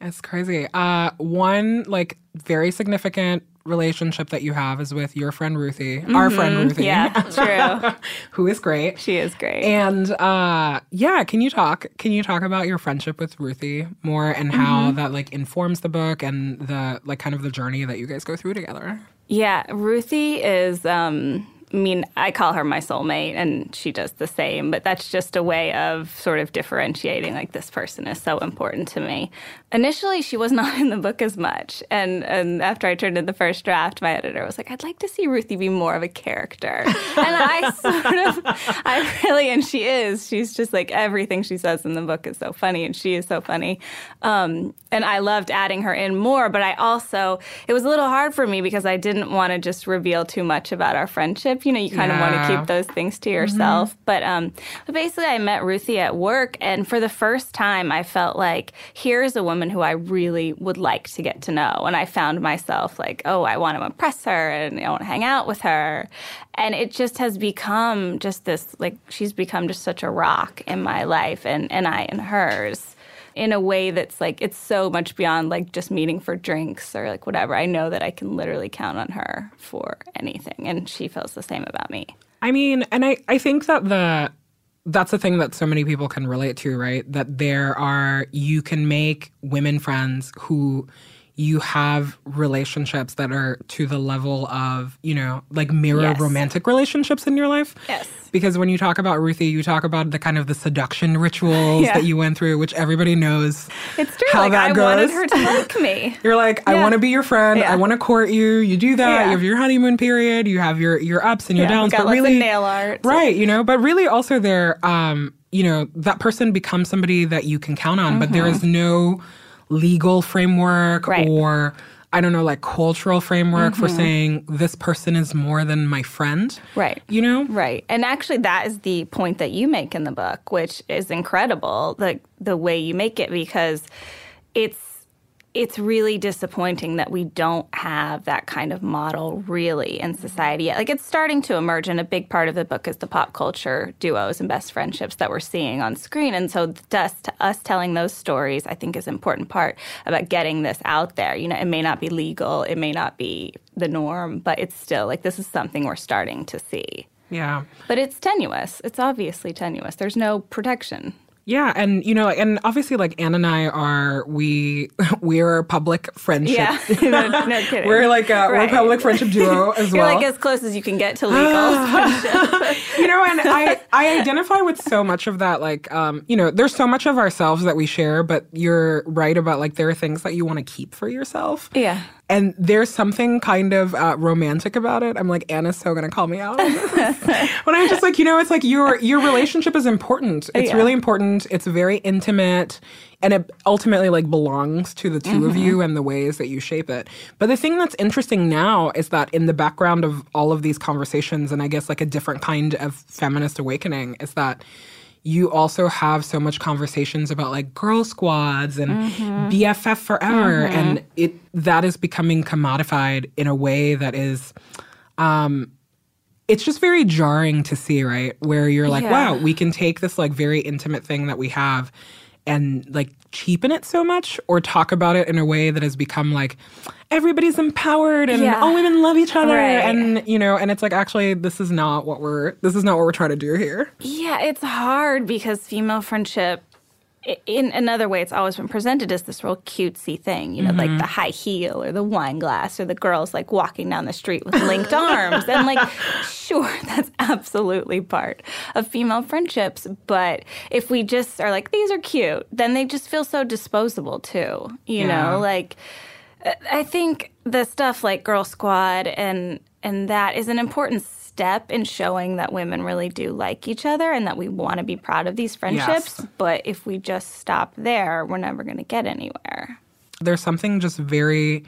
It's crazy uh one like very significant relationship that you have is with your friend ruthie our friend ruthie Yeah, true. who is great she is great. And uh yeah, can you talk can you talk about your friendship with Ruthie more and how that like informs the book and the like kind of the journey that you guys go through together? Yeah, Ruthie is. Um, I mean, I call her my soulmate, and she does the same. But that's just a way of sort of differentiating. Like this person is so important to me. Initially, she was not in the book as much, and and after I turned in the first draft, my editor was like, "I'd like to see Ruthie be more of a character." and I sort of, I really, and she is. She's just like everything she says in the book is so funny, and she is so funny. Um, and I loved adding her in more, but I also it was a little hard for me because I didn't want to just reveal too much about our friendship. You know, you kind of want to keep those things to yourself. But um, but basically, I met Ruthie at work, and for the first time, I felt like here's a woman who I really would like to get to know, and I found myself like, oh, I want to impress her, and I want to hang out with her, and it just has become just this like she's become just such a rock in my life, and and I in hers in a way that's like it's so much beyond like just meeting for drinks or like whatever. I know that I can literally count on her for anything and she feels the same about me. I mean, and I I think that the that's the thing that so many people can relate to, right? That there are you can make women friends who you have relationships that are to the level of, you know, like mirror Yes. romantic relationships in your life. Yes. Because when you talk about Ruthie, you talk about the kind of the seduction rituals Yeah. that you went through, which everybody knows. It's true. How like that I goes. wanted her to like me. You're like, I want to be your friend. Yeah. I want to court you. You do that. Yeah. You have your honeymoon period. You have your your ups and your Yeah, downs. got but really, nail art. right? You know, but really, also there, um, you know, that person becomes somebody that you can count on. But there is no legal framework Mm-hmm. Right. or I don't know, like cultural framework for saying this person is more than my friend. Mm-hmm. Right. You know. Right. And actually that is the point that you make in the book, which is incredible, the the way you make it because it's it's really disappointing that we don't have that kind of model really in society yet. Like it's starting to emerge, and a big part of the book is the pop culture duos and best friendships that we're seeing on screen. And so, us, us telling those stories, I think, is an important part about getting this out there. You know, it may not be legal, it may not be the norm, but it's still like this is something we're starting to see. Yeah. But it's tenuous. It's obviously tenuous. There's no protection. Yeah, and you know, and obviously, like Ann and I are we we're a public friendship. Yeah. no, no kidding. We're like a, we're a public friendship duo as You're well. like as close as you can get to legal. you know, and I I identify with so much of that. Like, um, you know, there's so much of ourselves that we share, but you're right about like there are things that you want to keep for yourself. yeah. And there's something kind of uh, romantic about it. I'm like, Anna's so gonna call me out. when I'm just like, you know, it's like your your relationship is important. It's Yeah. really important. It's very intimate, and it ultimately like belongs to the 2 Mm-hmm. of you and the ways that you shape it. But the thing that's interesting now is that in the background of all of these conversations, and I guess like a different kind of feminist awakening, is that you also have so much conversations about like girl squads and Mm-hmm. BFF forever, and it that is becoming commodified in a way that is, um, it's just very jarring to see, right? Where you're like, Yeah. wow, we can take this like very intimate thing that we have and like cheapen it so much or talk about it in a way that has become like everybody's empowered and Yeah. all women love each other Right. and you know and it's like actually this is not what we're this is not what we're trying to do here Yeah, it's hard because female friendship, in another way, it's always been presented as this real cutesy thing, you know, like mm-hmm. the high heel or the wine glass or the girls like walking down the street with linked arms. And like, sure, that's absolutely part of female friendships. But if we just are like, these are cute, then they just feel so disposable too, you Yeah. know, like. I think the stuff like Girl Squad and and that is an important step in showing that women really do like each other and that we want to be proud of these friendships. Yes. But if we just stop there, we're never going to get anywhere. there's something just very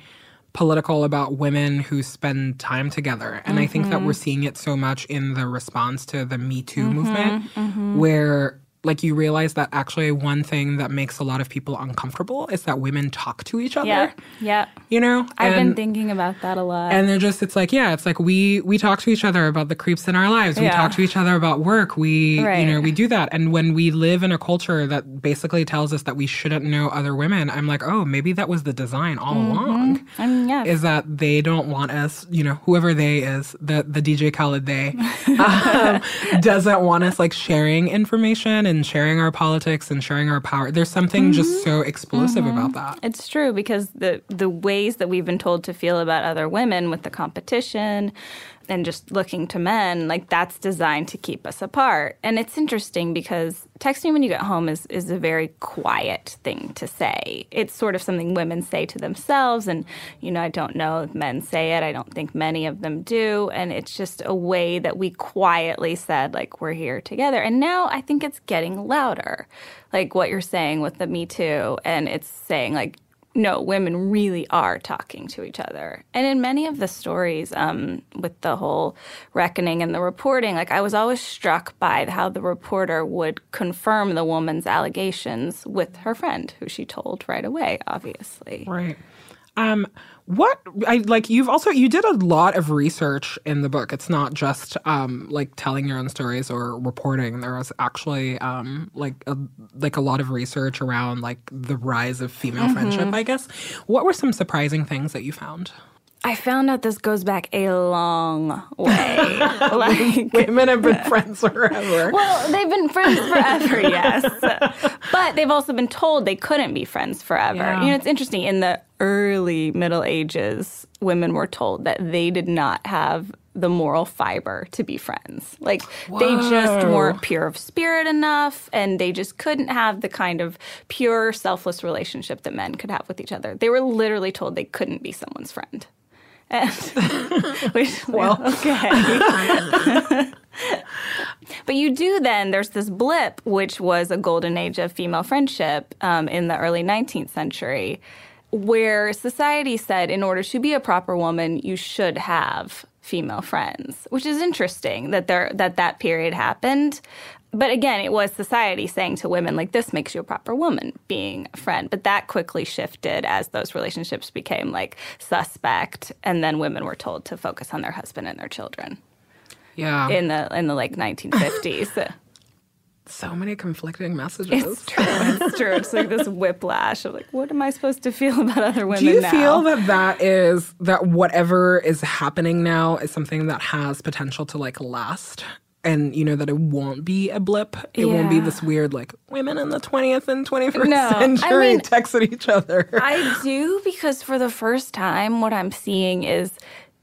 political about women who spend time together. And I think that we're mm-hmm. seeing it so much in the response to the Me Too mm-hmm, movement, mm-hmm. where like you realize that actually one thing that makes a lot of people uncomfortable is that women talk to each other. Yeah, yeah. You know? I've been thinking about that a lot. and they're just it's like yeah it's like we we talk to each other about the creeps in our lives we Yeah. talk to each other about work we Right. you know we do that and when we live in a culture that basically tells us that we shouldn't know other women i'm like oh maybe that was the design all along I mean, yeah, is that they don't want us you know whoever they is the the dj khaled they um, doesn't want us like sharing information and sharing our politics and sharing our power. There's something just mm-hmm. so explosive about mm-hmm. that. It's true because the the ways that we've been told to feel about other women with the competition and just looking to men, like that's designed to keep us apart. And it's interesting because texting when you get home is is a very quiet thing to say. It's sort of something women say to themselves and you know, I don't know if men say it. I don't think many of them do, and it's just a way that we quietly said like we're here together. And now I think it's getting louder. Like what you're saying with the Me Too and it's saying like no, women really are talking to each other. And in many of the stories, um, with the whole reckoning and the reporting, like I was always struck by how the reporter would confirm the woman's allegations with her friend, who she told right away, obviously. Right. Um, what I like you've also you did a lot of research in the book. It's not just um like telling your own stories or reporting. There was actually um like a, like a lot of research around like the rise of female friendship, I guess. What were some surprising things that you found? I found out this goes back a long way. like, Women have been friends forever. Well, they've been friends forever, yes. But they've also been told they couldn't be friends forever. Yeah. You know, it's interesting in the early Middle Ages, women were told that they did not have the moral fiber to be friends. Like they just weren't pure of spirit enough and they just couldn't have the kind of pure selfless relationship that men could have with each other. They were literally told they couldn't be someone's friend. And which, well, okay. But you do then, there's this blip, which was a golden age of female friendship um, in the early 19th century, where society said in order to be a proper woman, you should have female friends, which is interesting that there that that period happened. But again, it was society saying to women, like, this makes you a proper woman, being a friend. But that quickly shifted as those relationships became like suspect. And then women were told to focus on their husband and their children Yeah. in the in the like 1950s. so many conflicting messages. It's true. It's true. It's like this whiplash of like, what am I supposed to feel about other women Do you now? feel that that is that whatever is happening now is something that has potential to like last? And you know that it won't be a blip. It won't be this weird like women in the twentieth and twenty first No, I century mean- texting each other. I do because for the first time, what I'm seeing is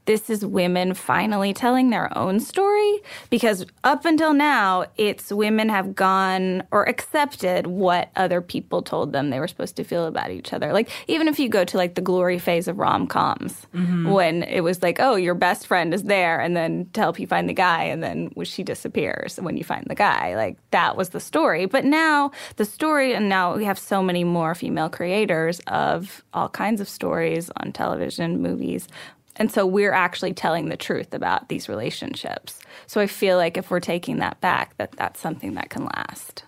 this is women finally telling their own story. Because up until now, it's women have gone or accepted what other people told them they were supposed to feel about each other. Like, even if you go to like the glory phase of rom coms, mm-hmm. when it was like, oh, your best friend is there, and then to help you find the guy, and then she disappears when you find the guy. Like, that was the story. But now, the story, and now we have so many more female creators of all kinds of stories on television, movies. And so we're actually telling the truth about these relationships. So I feel like if we're taking that back, that that's something that can last.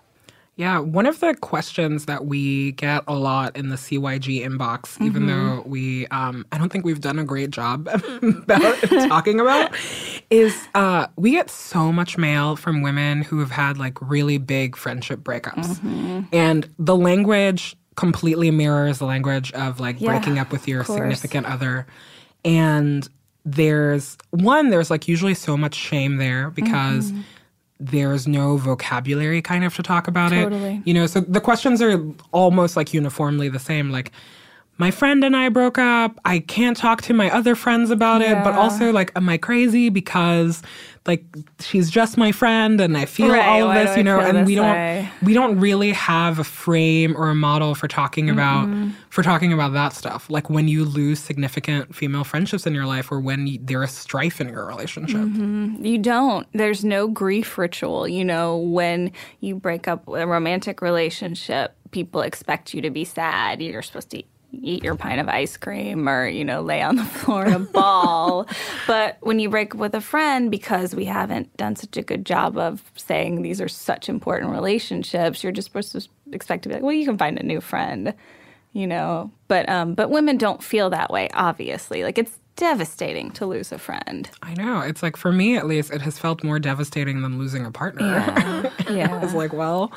Yeah, one of the questions that we get a lot in the CYG inbox, even though we, um, I don't think we've done a great job about talking about, is uh, we get so much mail from women who have had like really big friendship breakups. And the language completely mirrors the language of like Yeah, breaking up with your significant other. And there's one, there's like usually so much shame there because Mm-hmm. there's no vocabulary kind of to talk about Totally. it. You know, so the questions are almost like uniformly the same. Like, my friend and I broke up. I can't talk to my other friends about it, but also like, am I crazy because like she's just my friend and I feel Right, all of this, you know, and we don't way? we don't really have a frame or a model for talking mm-hmm. about for talking about that stuff. Like when you lose significant female friendships in your life or when you, there is strife in your relationship. Mm-hmm. You don't. There's no grief ritual. You know, when you break up a romantic relationship, people expect you to be sad. You're supposed to eat your pint of ice cream or, you know, lay on the floor in a ball. but when you break up with a friend, because we haven't done such a good job of saying these are such important relationships, you're just supposed to expect to be like, well, you can find a new friend. You know, but um, but women don't feel that way. Obviously, like it's devastating to lose a friend. I know. It's like for me at least, it has felt more devastating than losing a partner. Yeah. yeah It's like, well,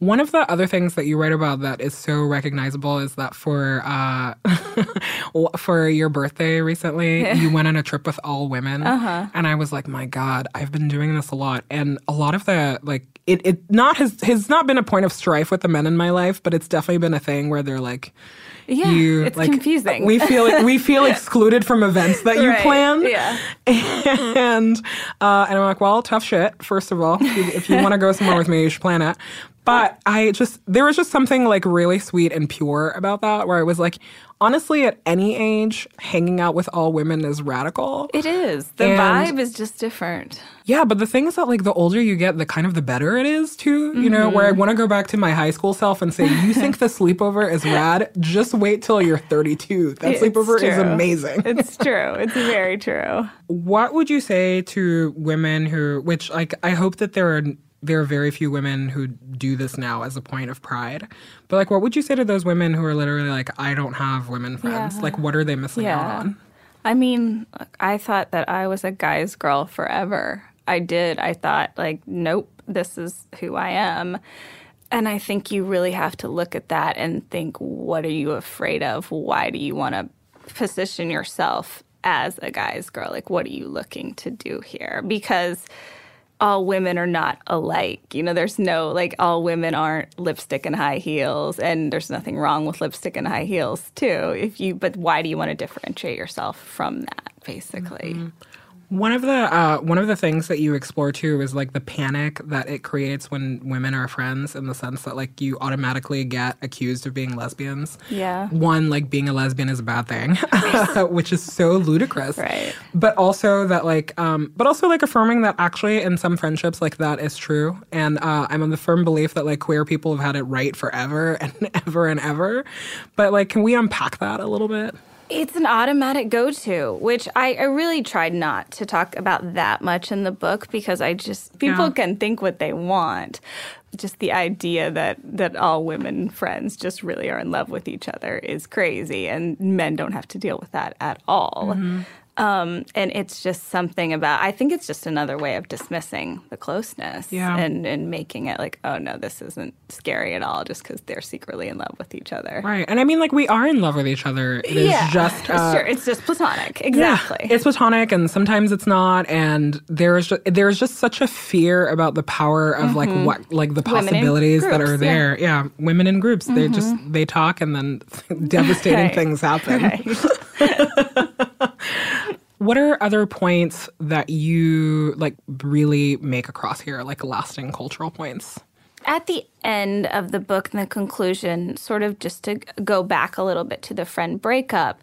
one of the other things that you write about that is so recognizable is that for uh, for your birthday recently, you went on a trip with all women, and I was like, my God, I've been doing this a lot, and a lot of the like it it not has has not been a point of strife with the men in my life, but it's definitely been a thing where they're like. Yeah, you, it's like, confusing. We feel we feel excluded from events that you Right, plan yeah. and uh, and I'm like, well, tough shit. First of all, if you, if you want to go somewhere with me, you should plan it. But I just there was just something like really sweet and pure about that, where I was like, honestly, at any age, hanging out with all women is radical. It is. The And- vibe is just different. Yeah, but the thing is that like the older you get, the kind of the better it is too. You know, where I mm-hmm. want to go back to my high school self and say, you think the sleepover is rad? Just wait till you're 32. That It's sleepover is amazing. It's true. It's very true. What would you say to women who, which like I hope that there are there are very few women who do this now as a point of pride, but like what would you say to those women who are literally like I don't have women friends? Yeah. Like what are they missing out on? I mean, I thought that I was a guy's girl forever. I did. I thought, like, nope, this is who I am. And I think you really have to look at that and think, what are you afraid of? Why do you want to position yourself as a guy's girl? Like, what are you looking to do here? Because all women are not alike. You know, there's no like all women aren't lipstick and high heels, and there's nothing wrong with lipstick and high heels too. If you, but why do you want to differentiate yourself from that? Basically, mm-hmm. One of the uh, one of the things that you explore too is like the panic that it creates when women are friends, in the sense that like you automatically get accused of being lesbians. Yeah. One like being a lesbian is a bad thing, which is so ludicrous. Right. But also that like, um, but also like affirming that actually in some friendships like that is true, and uh, I'm in the firm belief that like queer people have had it right forever and ever and ever. But like, can we unpack that a little bit? It's an automatic go to, which I, I, really tried not to talk about that much in the book because I just, people yeah. can think what they want. Just the idea that, that all women friends just really are in love with each other is crazy, and men don't have to deal with that at all. Mm-hmm. Um, and it's just something about, I think it's just another way of dismissing the closeness yeah. and, and making it like, oh no, this isn't scary at all just because they're secretly in love with each other. Right. And I mean, like, we are in love with each other. It is yeah, just. Uh, sure. It's just platonic. Exactly. Yeah, it's platonic and sometimes it's not. And there's just, there's just such a fear about the power of mm-hmm. like what, like the possibilities groups, that are there. Yeah. yeah. Women in groups, mm-hmm. they just, they talk and then devastating right. things happen. Right. What are other points that you like really make across here, like lasting cultural points? At the end of the book and the conclusion, sort of just to go back a little bit to the friend breakup,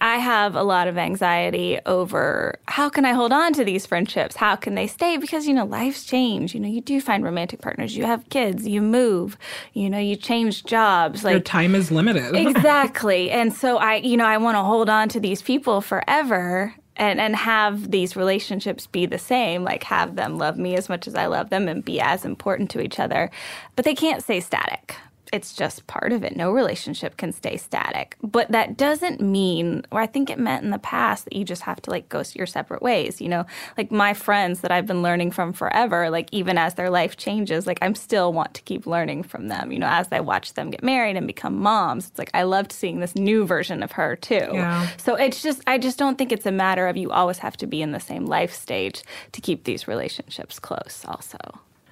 I have a lot of anxiety over how can I hold on to these friendships? How can they stay? Because, you know, life's changed. You know, you do find romantic partners, you have kids, you move, you know, you change jobs. Like Your time is limited. exactly. And so I, you know, I want to hold on to these people forever and and have these relationships be the same like have them love me as much as i love them and be as important to each other. But they can't stay static it's just part of it. No relationship can stay static. But that doesn't mean, or I think it meant in the past, that you just have to like go your separate ways. You know, like my friends that I've been learning from forever, like even as their life changes, like I'm still want to keep learning from them. You know, as I watch them get married and become moms, it's like I loved seeing this new version of her too. Yeah. So it's just, I just don't think it's a matter of you always have to be in the same life stage to keep these relationships close, also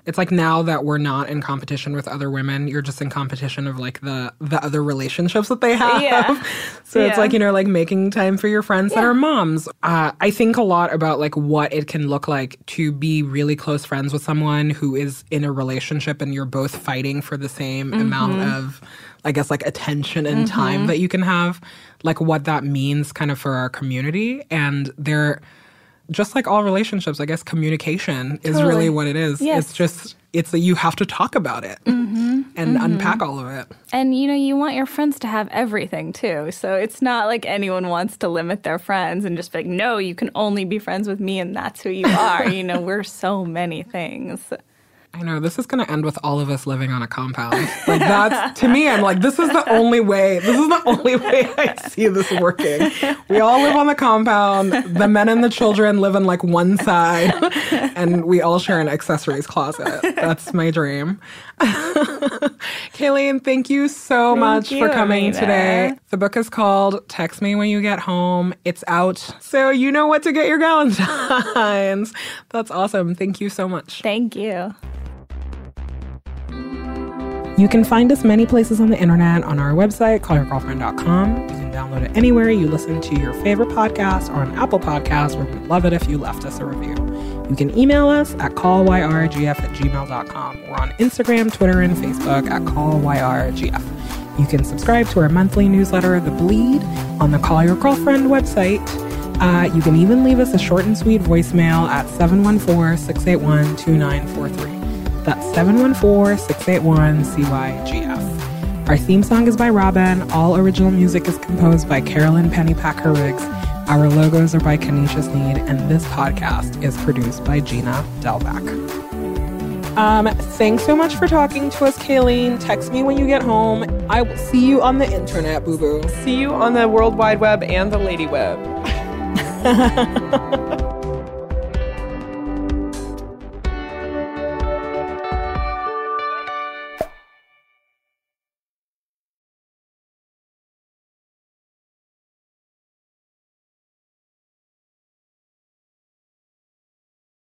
it's like now that we're not in competition with other women, you're just in competition of like the the other relationships that they have. Yeah. so yeah. it's like you know like making time for your friends yeah. that are moms. Uh, I think a lot about like what it can look like to be really close friends with someone who is in a relationship and you're both fighting for the same mm-hmm. amount of I guess like attention and mm-hmm. time that you can have. Like what that means kind of for our community and there just like all relationships, I guess communication is really what it is. Yes. It's just it's that you have to talk about it mm-hmm. and mm-hmm. unpack all of it. And you know, you want your friends to have everything too. So it's not like anyone wants to limit their friends and just be like, no, you can only be friends with me and that's who you are. you know, we're so many things. I know this is going to end with all of us living on a compound. Like that's to me, I'm like, this is the only way. This is the only way I see this working. We all live on the compound. The men and the children live on like one side, and we all share an accessories closet. That's my dream. Kayleen, thank you so thank much you, for coming Amina. today. The book is called Text Me When You Get Home. It's out, so you know what to get your Galentine's. That's awesome. Thank you so much. Thank you. You can find us many places on the internet on our website, callyourgirlfriend.com. You can download it anywhere you listen to your favorite podcast or on Apple Podcasts, where we'd love it if you left us a review. You can email us at callyrgf at gmail.com. We're on Instagram, Twitter, and Facebook at callyrgf. You can subscribe to our monthly newsletter, The Bleed, on the Call Your Girlfriend website. Uh, you can even leave us a short and sweet voicemail at 714 681 2943. That's 714 681 CYGF. Our theme song is by Robyn. All original music is composed by Carolyn Pennypacker Riggs. Our logos are by Kenesha Sneed, and this podcast is produced by Gina Delvac. Um, thanks so much for talking to us, Kayleen. Text me when you get home. I will see you on the internet, boo boo. See you on the World Wide Web and the Lady Web.